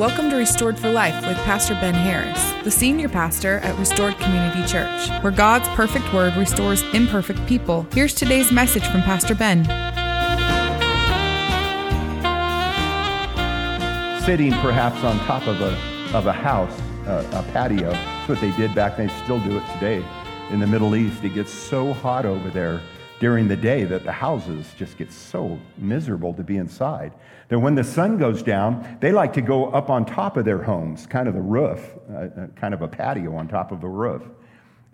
Welcome to Restored for Life with Pastor Ben Harris, the senior pastor at Restored Community Church, where God's perfect word restores imperfect people. Here's today's message from Pastor Ben. Sitting perhaps on top of a, of a house, a patio. That's what they did back then. They still do it today. In the Middle East, it gets so hot over there during the day that the houses just get so miserable to be inside. That when the sun goes down, they like to go up on top of their homes, kind of the roof, uh, uh, kind of a patio on top of a roof.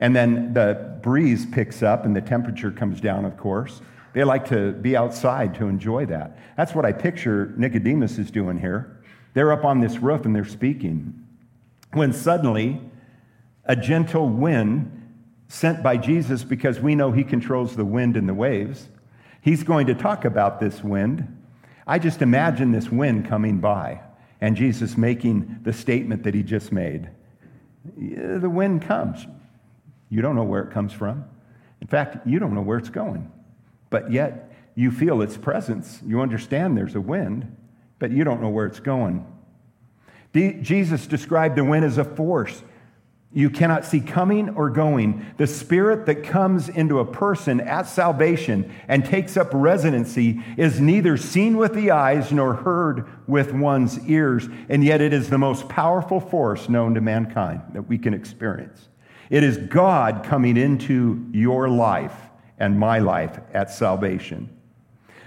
And then the breeze picks up and the temperature comes down, of course. They like to be outside to enjoy that. That's what I picture Nicodemus is doing here. They're up on this roof and they're speaking. When suddenly, a gentle wind sent by Jesus because we know he controls the wind and the waves. He's going to talk about this wind. I just imagine this wind coming by and Jesus making the statement that he just made. The wind comes. You don't know where it comes from. In fact, you don't know where it's going. But yet, you feel its presence. You understand there's a wind, but you don't know where it's going. Jesus described the wind as a force you cannot see coming or going. The spirit that comes into a person at salvation and takes up residency is neither seen with the eyes nor heard with one's ears, and yet it is the most powerful force known to mankind that we can experience. It is God coming into your life and my life at salvation.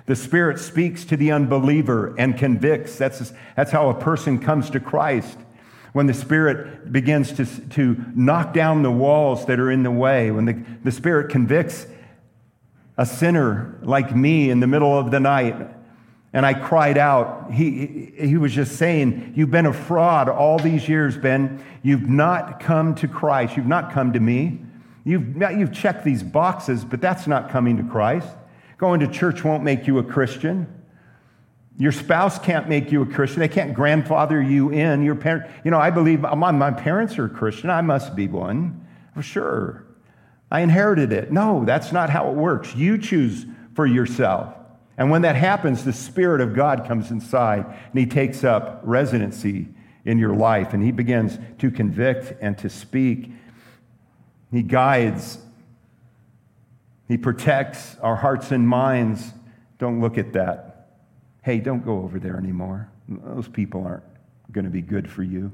The Spirit speaks to the unbeliever and convicts. That's, that's how a person comes to Christ when the Spirit begins to, to knock down the walls that are in the way, when the, the Spirit convicts a sinner like me in the middle of the night, and I cried out, he, he was just saying, You've been a fraud all these years, Ben. You've not come to Christ. You've not come to me. You've, you've checked these boxes, but that's not coming to Christ. Going to church won't make you a Christian. Your spouse can't make you a Christian. They can't grandfather you in. Your parent, you know, I believe my, my parents are Christian. I must be one. For sure. I inherited it. No, that's not how it works. You choose for yourself. And when that happens, the Spirit of God comes inside and He takes up residency in your life and He begins to convict and to speak. He guides, He protects our hearts and minds. Don't look at that hey, don't go over there anymore. Those people aren't going to be good for you.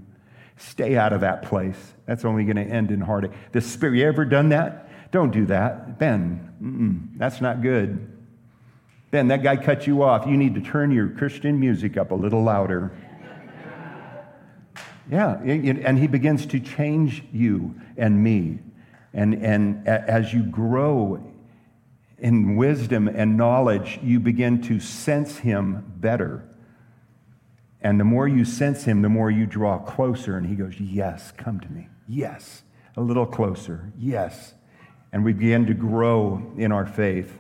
Stay out of that place. That's only going to end in heartache. The spirit, you ever done that? Don't do that. Ben, that's not good. Ben, that guy cut you off. You need to turn your Christian music up a little louder. Yeah, and he begins to change you and me. And, and as you grow in wisdom and knowledge, you begin to sense him better. And the more you sense him, the more you draw closer. And he goes, Yes, come to me. Yes. A little closer. Yes. And we begin to grow in our faith.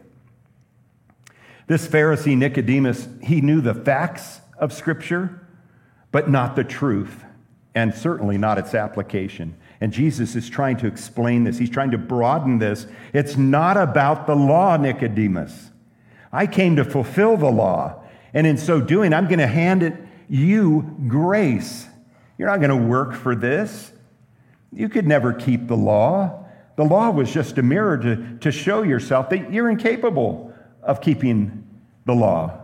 This Pharisee Nicodemus, he knew the facts of Scripture, but not the truth, and certainly not its application. And Jesus is trying to explain this. He's trying to broaden this. It's not about the law, Nicodemus. I came to fulfill the law. And in so doing, I'm going to hand it you grace. You're not going to work for this. You could never keep the law. The law was just a mirror to, to show yourself that you're incapable of keeping the law.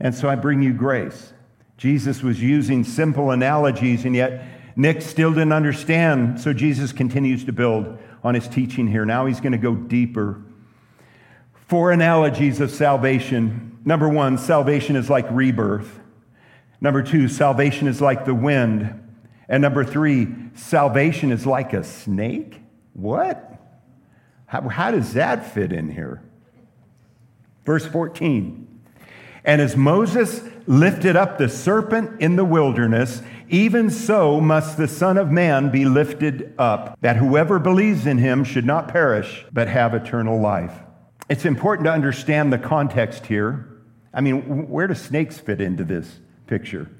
And so I bring you grace. Jesus was using simple analogies, and yet Nick still didn't understand, so Jesus continues to build on his teaching here. Now he's going to go deeper. Four analogies of salvation. Number one, salvation is like rebirth. Number two, salvation is like the wind. And number three, salvation is like a snake? What? How, how does that fit in here? Verse 14. And as Moses lifted up the serpent in the wilderness, even so must the Son of Man be lifted up, that whoever believes in him should not perish, but have eternal life. It's important to understand the context here. I mean, where do snakes fit into this picture?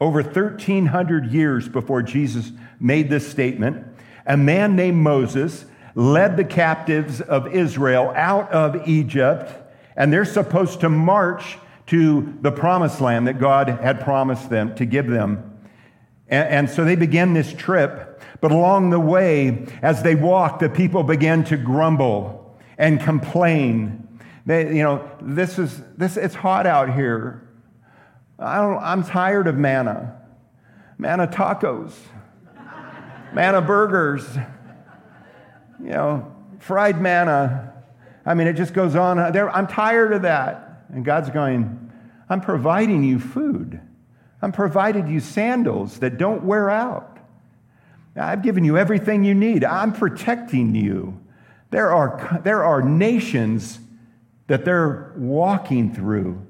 Over 1,300 years before Jesus made this statement, a man named Moses led the captives of Israel out of Egypt, and they're supposed to march to the promised land that God had promised them to give them. And, and so they began this trip. But along the way, as they walked, the people began to grumble and complain. They, you know, this is this. It's hot out here. I don't, I'm tired of manna, manna tacos, manna burgers. You know, fried manna. I mean, it just goes on. I'm tired of that. And God's going, I'm providing you food. I'm provided you sandals that don't wear out. I've given you everything you need. I'm protecting you. There are, there are nations that they're walking through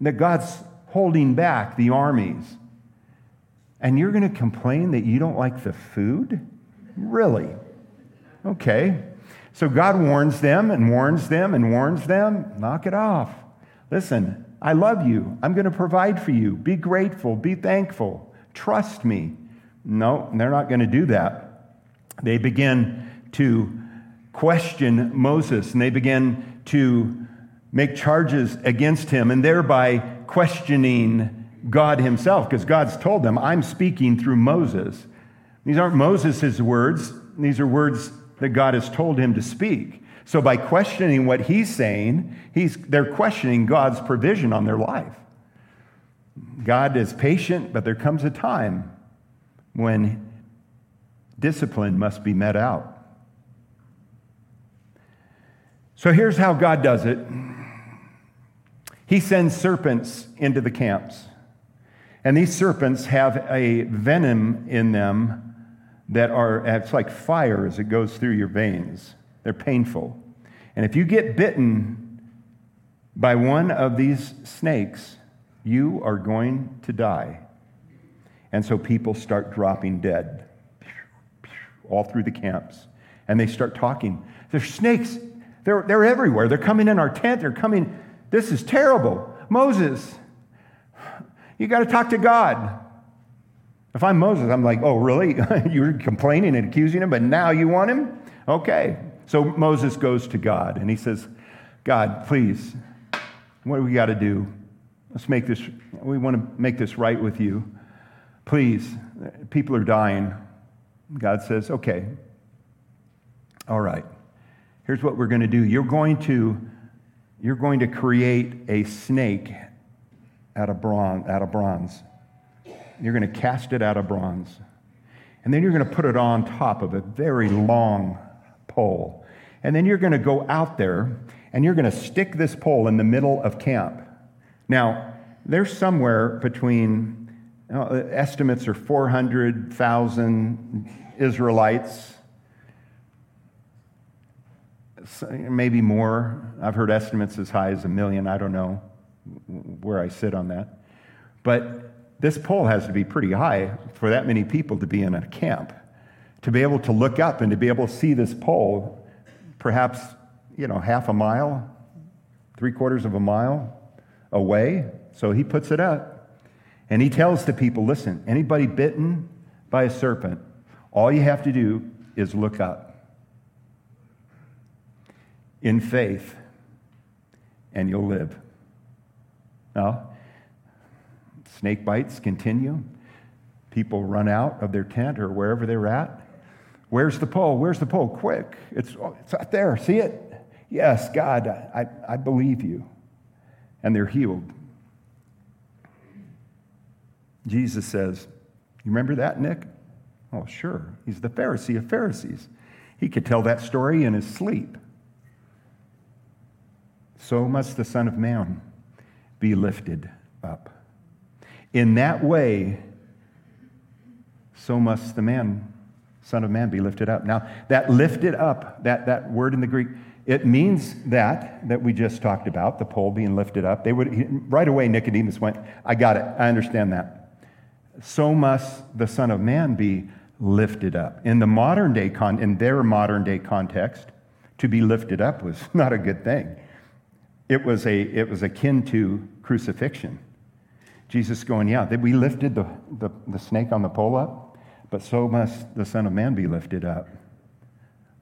that God's holding back the armies. And you're going to complain that you don't like the food? Really? Okay. So God warns them and warns them and warns them. Knock it off. Listen, I love you. I'm going to provide for you. Be grateful. Be thankful. Trust me. No, they're not going to do that. They begin to question Moses and they begin to make charges against him and thereby questioning God himself because God's told them, I'm speaking through Moses. These aren't Moses' words, these are words that God has told him to speak. So by questioning what he's saying, he's, they're questioning God's provision on their life. God is patient, but there comes a time when discipline must be met out. So here's how God does it He sends serpents into the camps. And these serpents have a venom in them that are, it's like fire as it goes through your veins. They're painful. And if you get bitten by one of these snakes, you are going to die. And so people start dropping dead all through the camps. And they start talking. There's snakes. They're, they're everywhere. They're coming in our tent. They're coming. This is terrible. Moses, you got to talk to God. If I'm Moses, I'm like, oh, really? You're complaining and accusing him, but now you want him? Okay. So Moses goes to God and he says, God, please, what do we got to do? Let's make this, we want to make this right with you. Please, people are dying. God says, okay, all right. Here's what we're going to do. You're going to, you're going to create a snake out of bronze, out of bronze. You're going to cast it out of bronze. And then you're going to put it on top of a very long pole. And then you're going to go out there and you're going to stick this pole in the middle of camp. Now, there's somewhere between, uh, estimates are 400,000 Israelites, maybe more. I've heard estimates as high as a million. I don't know where I sit on that. But this pole has to be pretty high for that many people to be in a camp to be able to look up and to be able to see this pole, perhaps, you know, half a mile, three quarters of a mile away. So he puts it up and he tells the people listen, anybody bitten by a serpent, all you have to do is look up in faith and you'll live. Now, snake bites continue. People run out of their tent or wherever they're at. Where's the pole? Where's the pole? Quick. It's, it's out there. See it? Yes, God, I, I believe you. And they're healed. Jesus says, You remember that, Nick? Oh, sure. He's the Pharisee of Pharisees. He could tell that story in his sleep. So must the Son of Man be lifted up. In that way, so must the man Son of Man be lifted up. Now, that lifted up, that, that word in the Greek, it means that, that we just talked about, the pole being lifted up. They would, right away, Nicodemus went, I got it. I understand that. So must the Son of Man be lifted up. In the modern day, con- in their modern day context, to be lifted up was not a good thing. It was, a, it was akin to crucifixion. Jesus going, yeah, we lifted the, the, the snake on the pole up but so must the Son of Man be lifted up.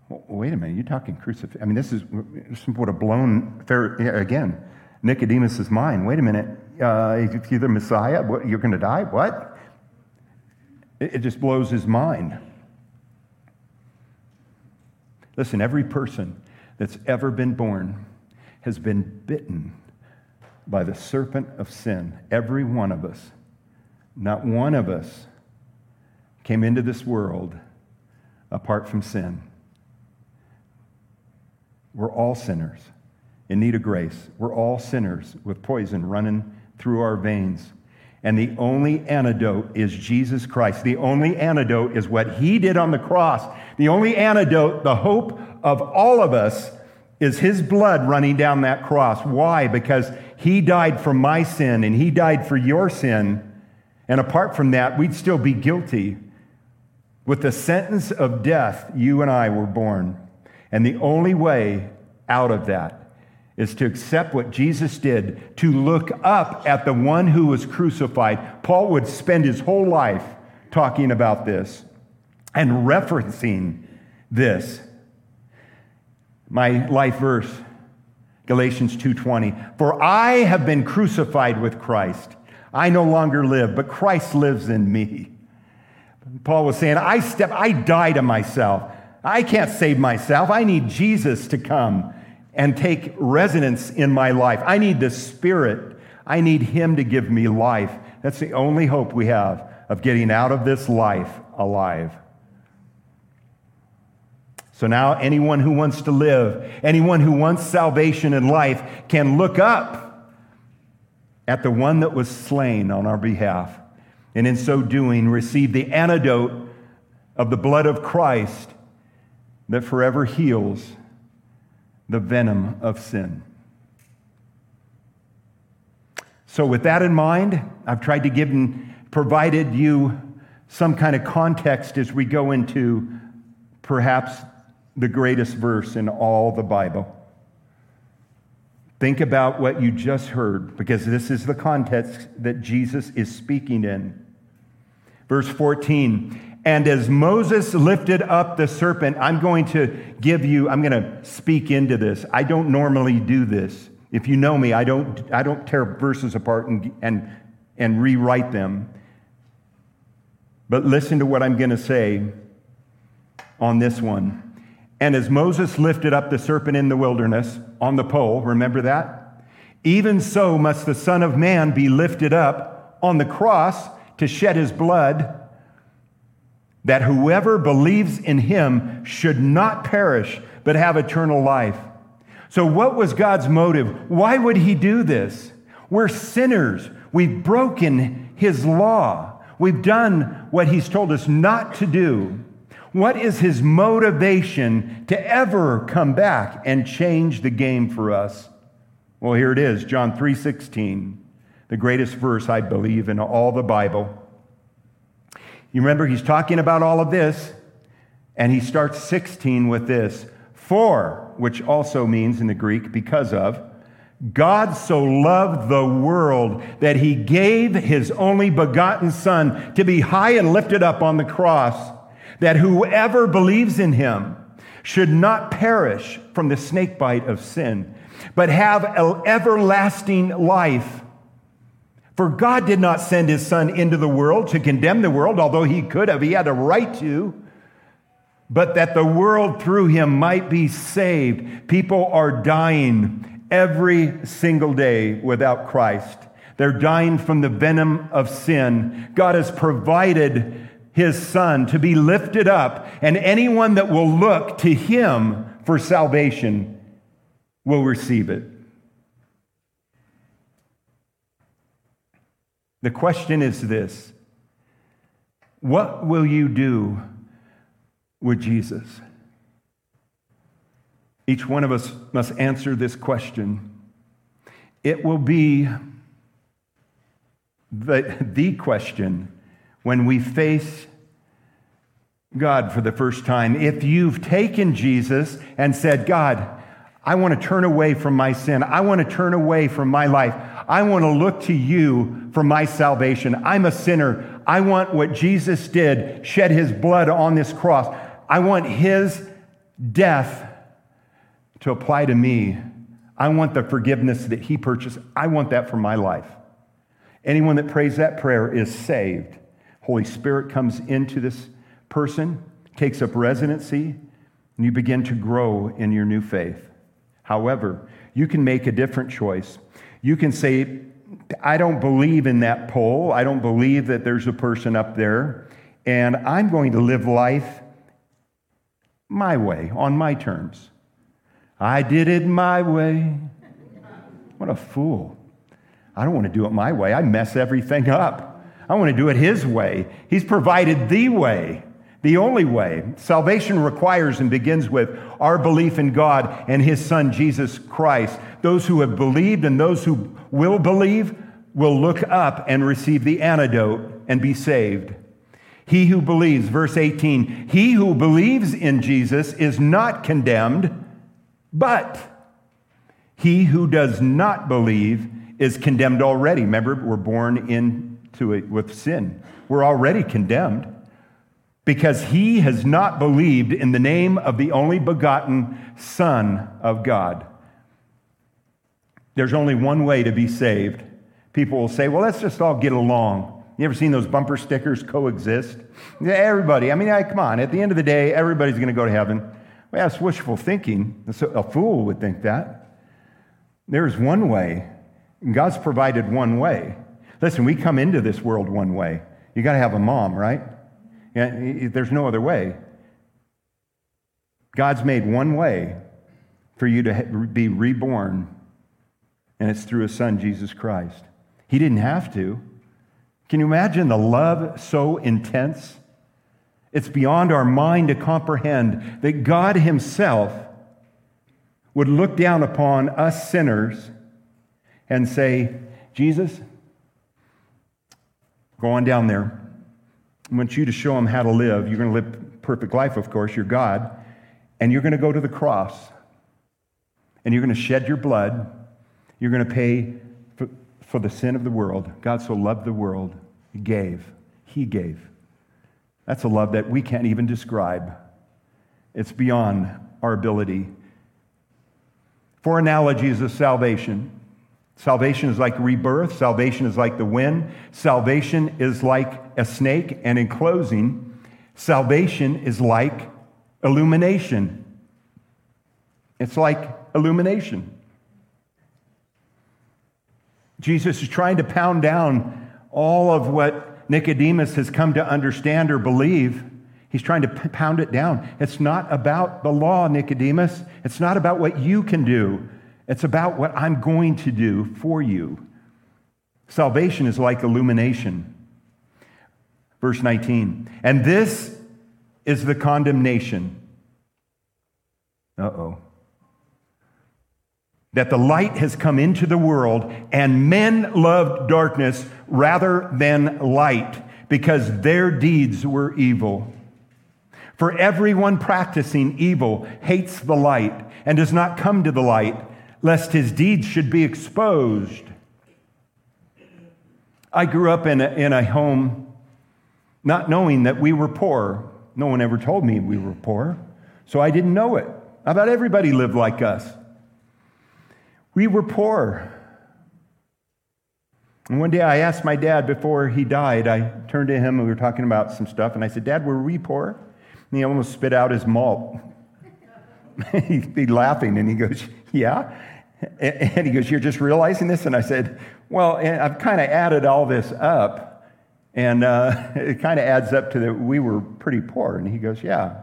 Wait a minute, you're talking crucifixion. I mean, this is this would have blown, again, Nicodemus' mind. Wait a minute, uh, if you're the Messiah, what, you're going to die? What? It, it just blows his mind. Listen, every person that's ever been born has been bitten by the serpent of sin. Every one of us. Not one of us came into this world apart from sin. We're all sinners in need of grace. We're all sinners with poison running through our veins. And the only antidote is Jesus Christ. The only antidote is what he did on the cross. The only antidote, the hope of all of us, is his blood running down that cross. Why? Because he died for my sin and he died for your sin. And apart from that, we'd still be guilty. With the sentence of death, you and I were born. And the only way out of that is to accept what Jesus did, to look up at the one who was crucified. Paul would spend his whole life talking about this and referencing this. My life verse, Galatians 2:20, "For I have been crucified with Christ. I no longer live, but Christ lives in me." Paul was saying, "I step I die to myself. I can't save myself. I need Jesus to come and take residence in my life. I need the Spirit. I need Him to give me life. That's the only hope we have of getting out of this life alive. So now, anyone who wants to live, anyone who wants salvation in life, can look up at the one that was slain on our behalf. And in so doing, receive the antidote of the blood of Christ that forever heals the venom of sin. So, with that in mind, I've tried to give and provided you some kind of context as we go into perhaps the greatest verse in all the Bible. Think about what you just heard, because this is the context that Jesus is speaking in. Verse 14 and as Moses lifted up the serpent, I'm going to give you, I'm going to speak into this. I don't normally do this. If you know me, I don't, I don't tear verses apart and, and, and rewrite them. But listen to what I'm going to say on this one. And as Moses lifted up the serpent in the wilderness on the pole, remember that? Even so must the Son of Man be lifted up on the cross to shed his blood that whoever believes in him should not perish, but have eternal life. So, what was God's motive? Why would he do this? We're sinners. We've broken his law. We've done what he's told us not to do. What is his motivation to ever come back and change the game for us? Well, here it is, John 3:16, the greatest verse I believe in all the Bible. You remember, he's talking about all of this, and he starts 16 with this For, which also means in the Greek, because of, God so loved the world that he gave his only begotten Son to be high and lifted up on the cross, that whoever believes in him should not perish from the snakebite of sin, but have everlasting life. For God did not send his Son into the world to condemn the world, although he could have, he had a right to, but that the world through him might be saved. People are dying every single day without Christ. They're dying from the venom of sin. God has provided his Son to be lifted up, and anyone that will look to him for salvation will receive it. The question is this What will you do with Jesus? Each one of us must answer this question. It will be the, the question when we face God for the first time. If you've taken Jesus and said, God, I want to turn away from my sin, I want to turn away from my life, I want to look to you for my salvation. I'm a sinner. I want what Jesus did, shed his blood on this cross. I want his death to apply to me. I want the forgiveness that He purchased. I want that for my life. Anyone that prays that prayer is saved. Holy Spirit comes into this person, takes up residency, and you begin to grow in your new faith. However, you can make a different choice. You can say, I don't believe in that pole. I don't believe that there's a person up there. And I'm going to live life my way, on my terms. I did it my way. What a fool. I don't want to do it my way. I mess everything up. I want to do it His way. He's provided the way, the only way. Salvation requires and begins with our belief in God and His Son, Jesus Christ. Those who have believed and those who will believe will look up and receive the antidote and be saved. He who believes, verse 18, he who believes in Jesus is not condemned, but he who does not believe is condemned already. Remember, we're born into it with sin. We're already condemned because he has not believed in the name of the only begotten Son of God. There's only one way to be saved. People will say, well, let's just all get along. You ever seen those bumper stickers coexist? Yeah, everybody. I mean, come on. At the end of the day, everybody's going to go to heaven. Well, that's wishful thinking. A fool would think that. There's one way. God's provided one way. Listen, we come into this world one way. You got to have a mom, right? Yeah, there's no other way. God's made one way for you to be reborn, and it's through His Son, Jesus Christ. He didn't have to. Can you imagine the love so intense? It's beyond our mind to comprehend that God Himself would look down upon us sinners and say, Jesus, go on down there. I want you to show them how to live. You're going to live perfect life, of course. You're God. And you're going to go to the cross. And you're going to shed your blood. You're going to pay for, for the sin of the world. God so loved the world, He gave. He gave. That's a love that we can't even describe. It's beyond our ability. Four analogies of salvation Salvation is like rebirth. Salvation is like the wind. Salvation is like a snake. And in closing, salvation is like illumination. It's like illumination. Jesus is trying to pound down all of what Nicodemus has come to understand or believe. He's trying to pound it down. It's not about the law, Nicodemus. It's not about what you can do. It's about what I'm going to do for you. Salvation is like illumination. Verse 19. And this is the condemnation. Uh oh. That the light has come into the world, and men loved darkness rather than light because their deeds were evil. For everyone practicing evil hates the light and does not come to the light lest his deeds should be exposed. I grew up in a, in a home not knowing that we were poor. No one ever told me we were poor, so I didn't know it. Thought everybody lived like us. We were poor. And one day I asked my dad before he died, I turned to him and we were talking about some stuff, and I said, Dad, were we poor? And he almost spit out his malt. He'd be laughing, and he goes, Yeah. And he goes, You're just realizing this? And I said, Well, I've kind of added all this up, and uh, it kind of adds up to that we were pretty poor. And he goes, Yeah,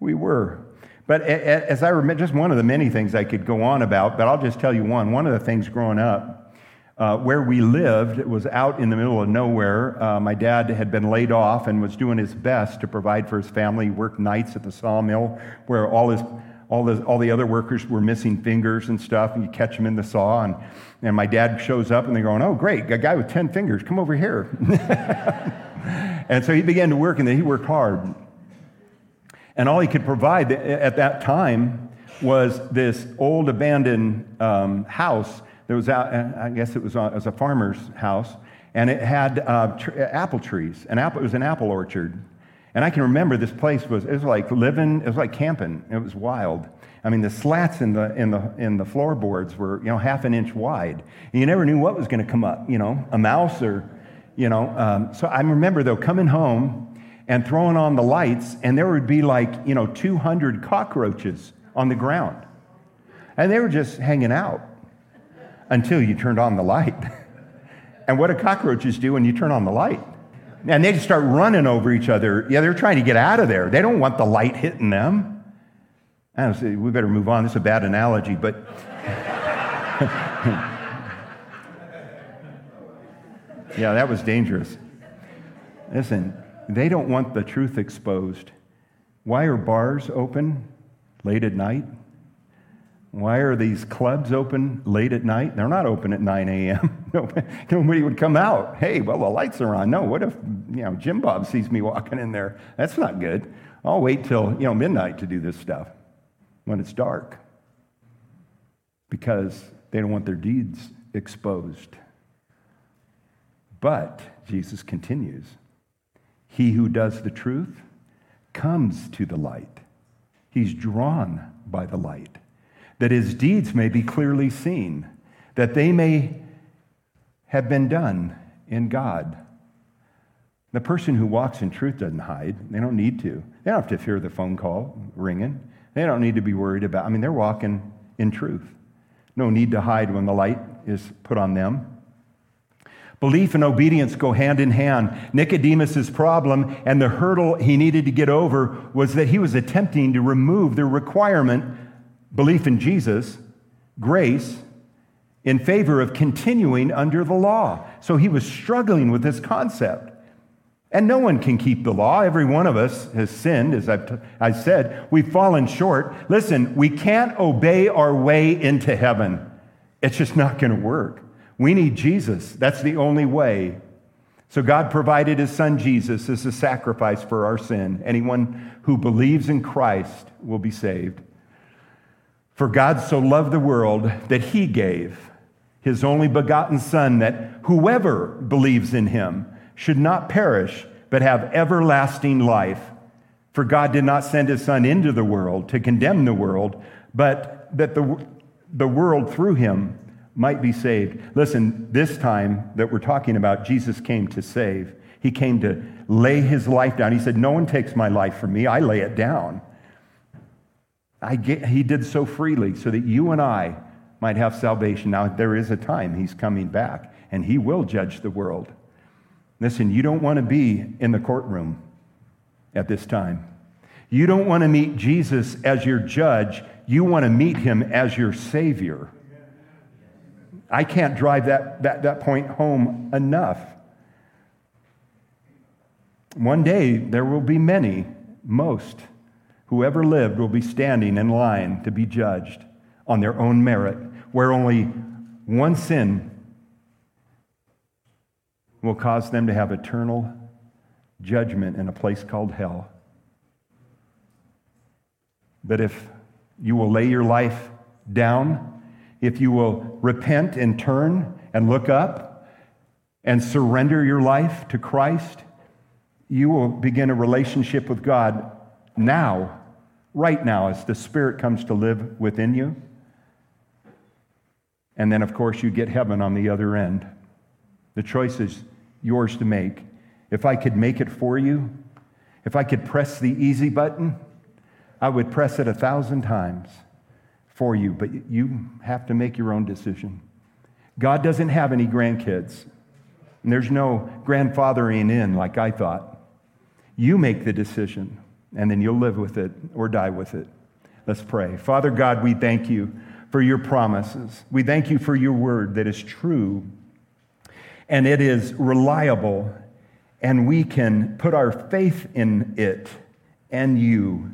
we were. But as I remember, just one of the many things I could go on about, but I'll just tell you one. One of the things growing up, uh, where we lived it was out in the middle of nowhere. Uh, my dad had been laid off and was doing his best to provide for his family. He worked nights at the sawmill where all his all the, all the other workers were missing fingers and stuff, and you catch them in the saw. And, and my dad shows up, and they're going, Oh, great, a guy with 10 fingers, come over here. and so he began to work, and then he worked hard. And all he could provide at that time was this old abandoned um, house that was out, I guess it was, a, it was a farmer's house, and it had uh, tr- apple trees. An apple, it was an apple orchard. And I can remember this place was, it was like living, it was like camping. It was wild. I mean, the slats in the, in the, in the floorboards were, you know, half an inch wide. And you never knew what was going to come up, you know, a mouse or, you know. Um, so I remember, though, coming home and throwing on the lights, and there would be like, you know, 200 cockroaches on the ground. And they were just hanging out until you turned on the light. and what do cockroaches do when you turn on the light? And they just start running over each other. Yeah, they're trying to get out of there. They don't want the light hitting them. We better move on. This is a bad analogy, but. yeah, that was dangerous. Listen, they don't want the truth exposed. Why are bars open late at night? Why are these clubs open late at night? They're not open at 9 a.m. Nobody would come out. Hey, well, the lights are on. No, what if, you know, Jim Bob sees me walking in there? That's not good. I'll wait till, you know, midnight to do this stuff when it's dark because they don't want their deeds exposed. But, Jesus continues, he who does the truth comes to the light. He's drawn by the light that his deeds may be clearly seen, that they may have been done in God. The person who walks in truth doesn't hide. They don't need to. They don't have to fear the phone call ringing. They don't need to be worried about. I mean, they're walking in truth. No need to hide when the light is put on them. Belief and obedience go hand in hand. Nicodemus's problem and the hurdle he needed to get over was that he was attempting to remove the requirement belief in Jesus, grace, in favor of continuing under the law. So he was struggling with this concept. And no one can keep the law. Every one of us has sinned, as I've t- I said. We've fallen short. Listen, we can't obey our way into heaven. It's just not going to work. We need Jesus. That's the only way. So God provided his son Jesus as a sacrifice for our sin. Anyone who believes in Christ will be saved. For God so loved the world that he gave his only begotten Son, that whoever believes in him should not perish, but have everlasting life. For God did not send his Son into the world to condemn the world, but that the, the world through him might be saved. Listen, this time that we're talking about, Jesus came to save. He came to lay his life down. He said, No one takes my life from me, I lay it down. I Get, he did so freely so that you and I might have salvation. Now, there is a time he's coming back, and he will judge the world. Listen, you don't want to be in the courtroom at this time. You don't want to meet Jesus as your judge. You want to meet him as your Savior. I can't drive that, that, that point home enough. One day, there will be many, most, who ever lived will be standing in line to be judged on their own merit, where only one sin will cause them to have eternal judgment in a place called hell. But if you will lay your life down, if you will repent and turn and look up and surrender your life to Christ, you will begin a relationship with God now, right now, as the Spirit comes to live within you. And then, of course, you get heaven on the other end. The choice is yours to make. If I could make it for you, if I could press the easy button, I would press it a thousand times for you, but you have to make your own decision. God doesn't have any grandkids, and there's no grandfathering in like I thought. You make the decision and then you'll live with it or die with it. Let's pray. Father God, we thank you for your promises. We thank you for your word that is true and it is reliable, and we can put our faith in it and you.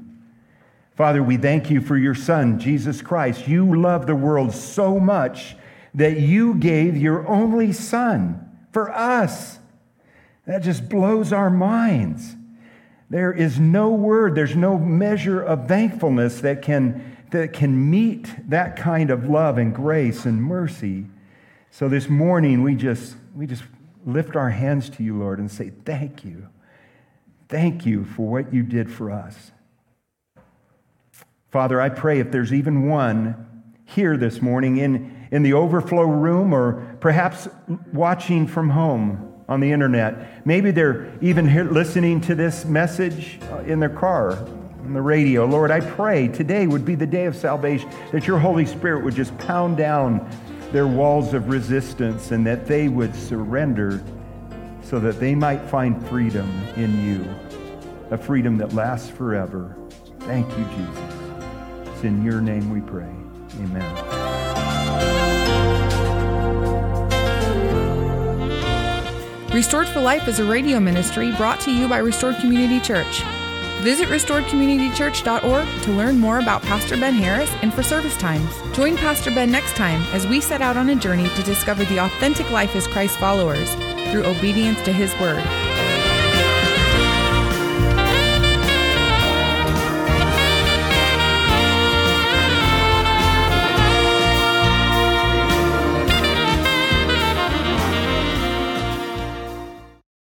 Father, we thank you for your Son, Jesus Christ. You love the world so much that you gave your only Son for us. That just blows our minds. There is no word, there's no measure of thankfulness that can, that can meet that kind of love and grace and mercy. So this morning, we just, we just lift our hands to you, Lord, and say, Thank you. Thank you for what you did for us. Father, I pray if there's even one here this morning in, in the overflow room or perhaps watching from home on the internet, maybe they're even here listening to this message in their car, on the radio. Lord, I pray today would be the day of salvation, that your Holy Spirit would just pound down their walls of resistance and that they would surrender so that they might find freedom in you, a freedom that lasts forever. Thank you, Jesus. It's in your name we pray. Amen. Restored for Life is a radio ministry brought to you by Restored Community Church. Visit restoredcommunitychurch.org to learn more about Pastor Ben Harris and for service times. Join Pastor Ben next time as we set out on a journey to discover the authentic life as Christ followers through obedience to his word.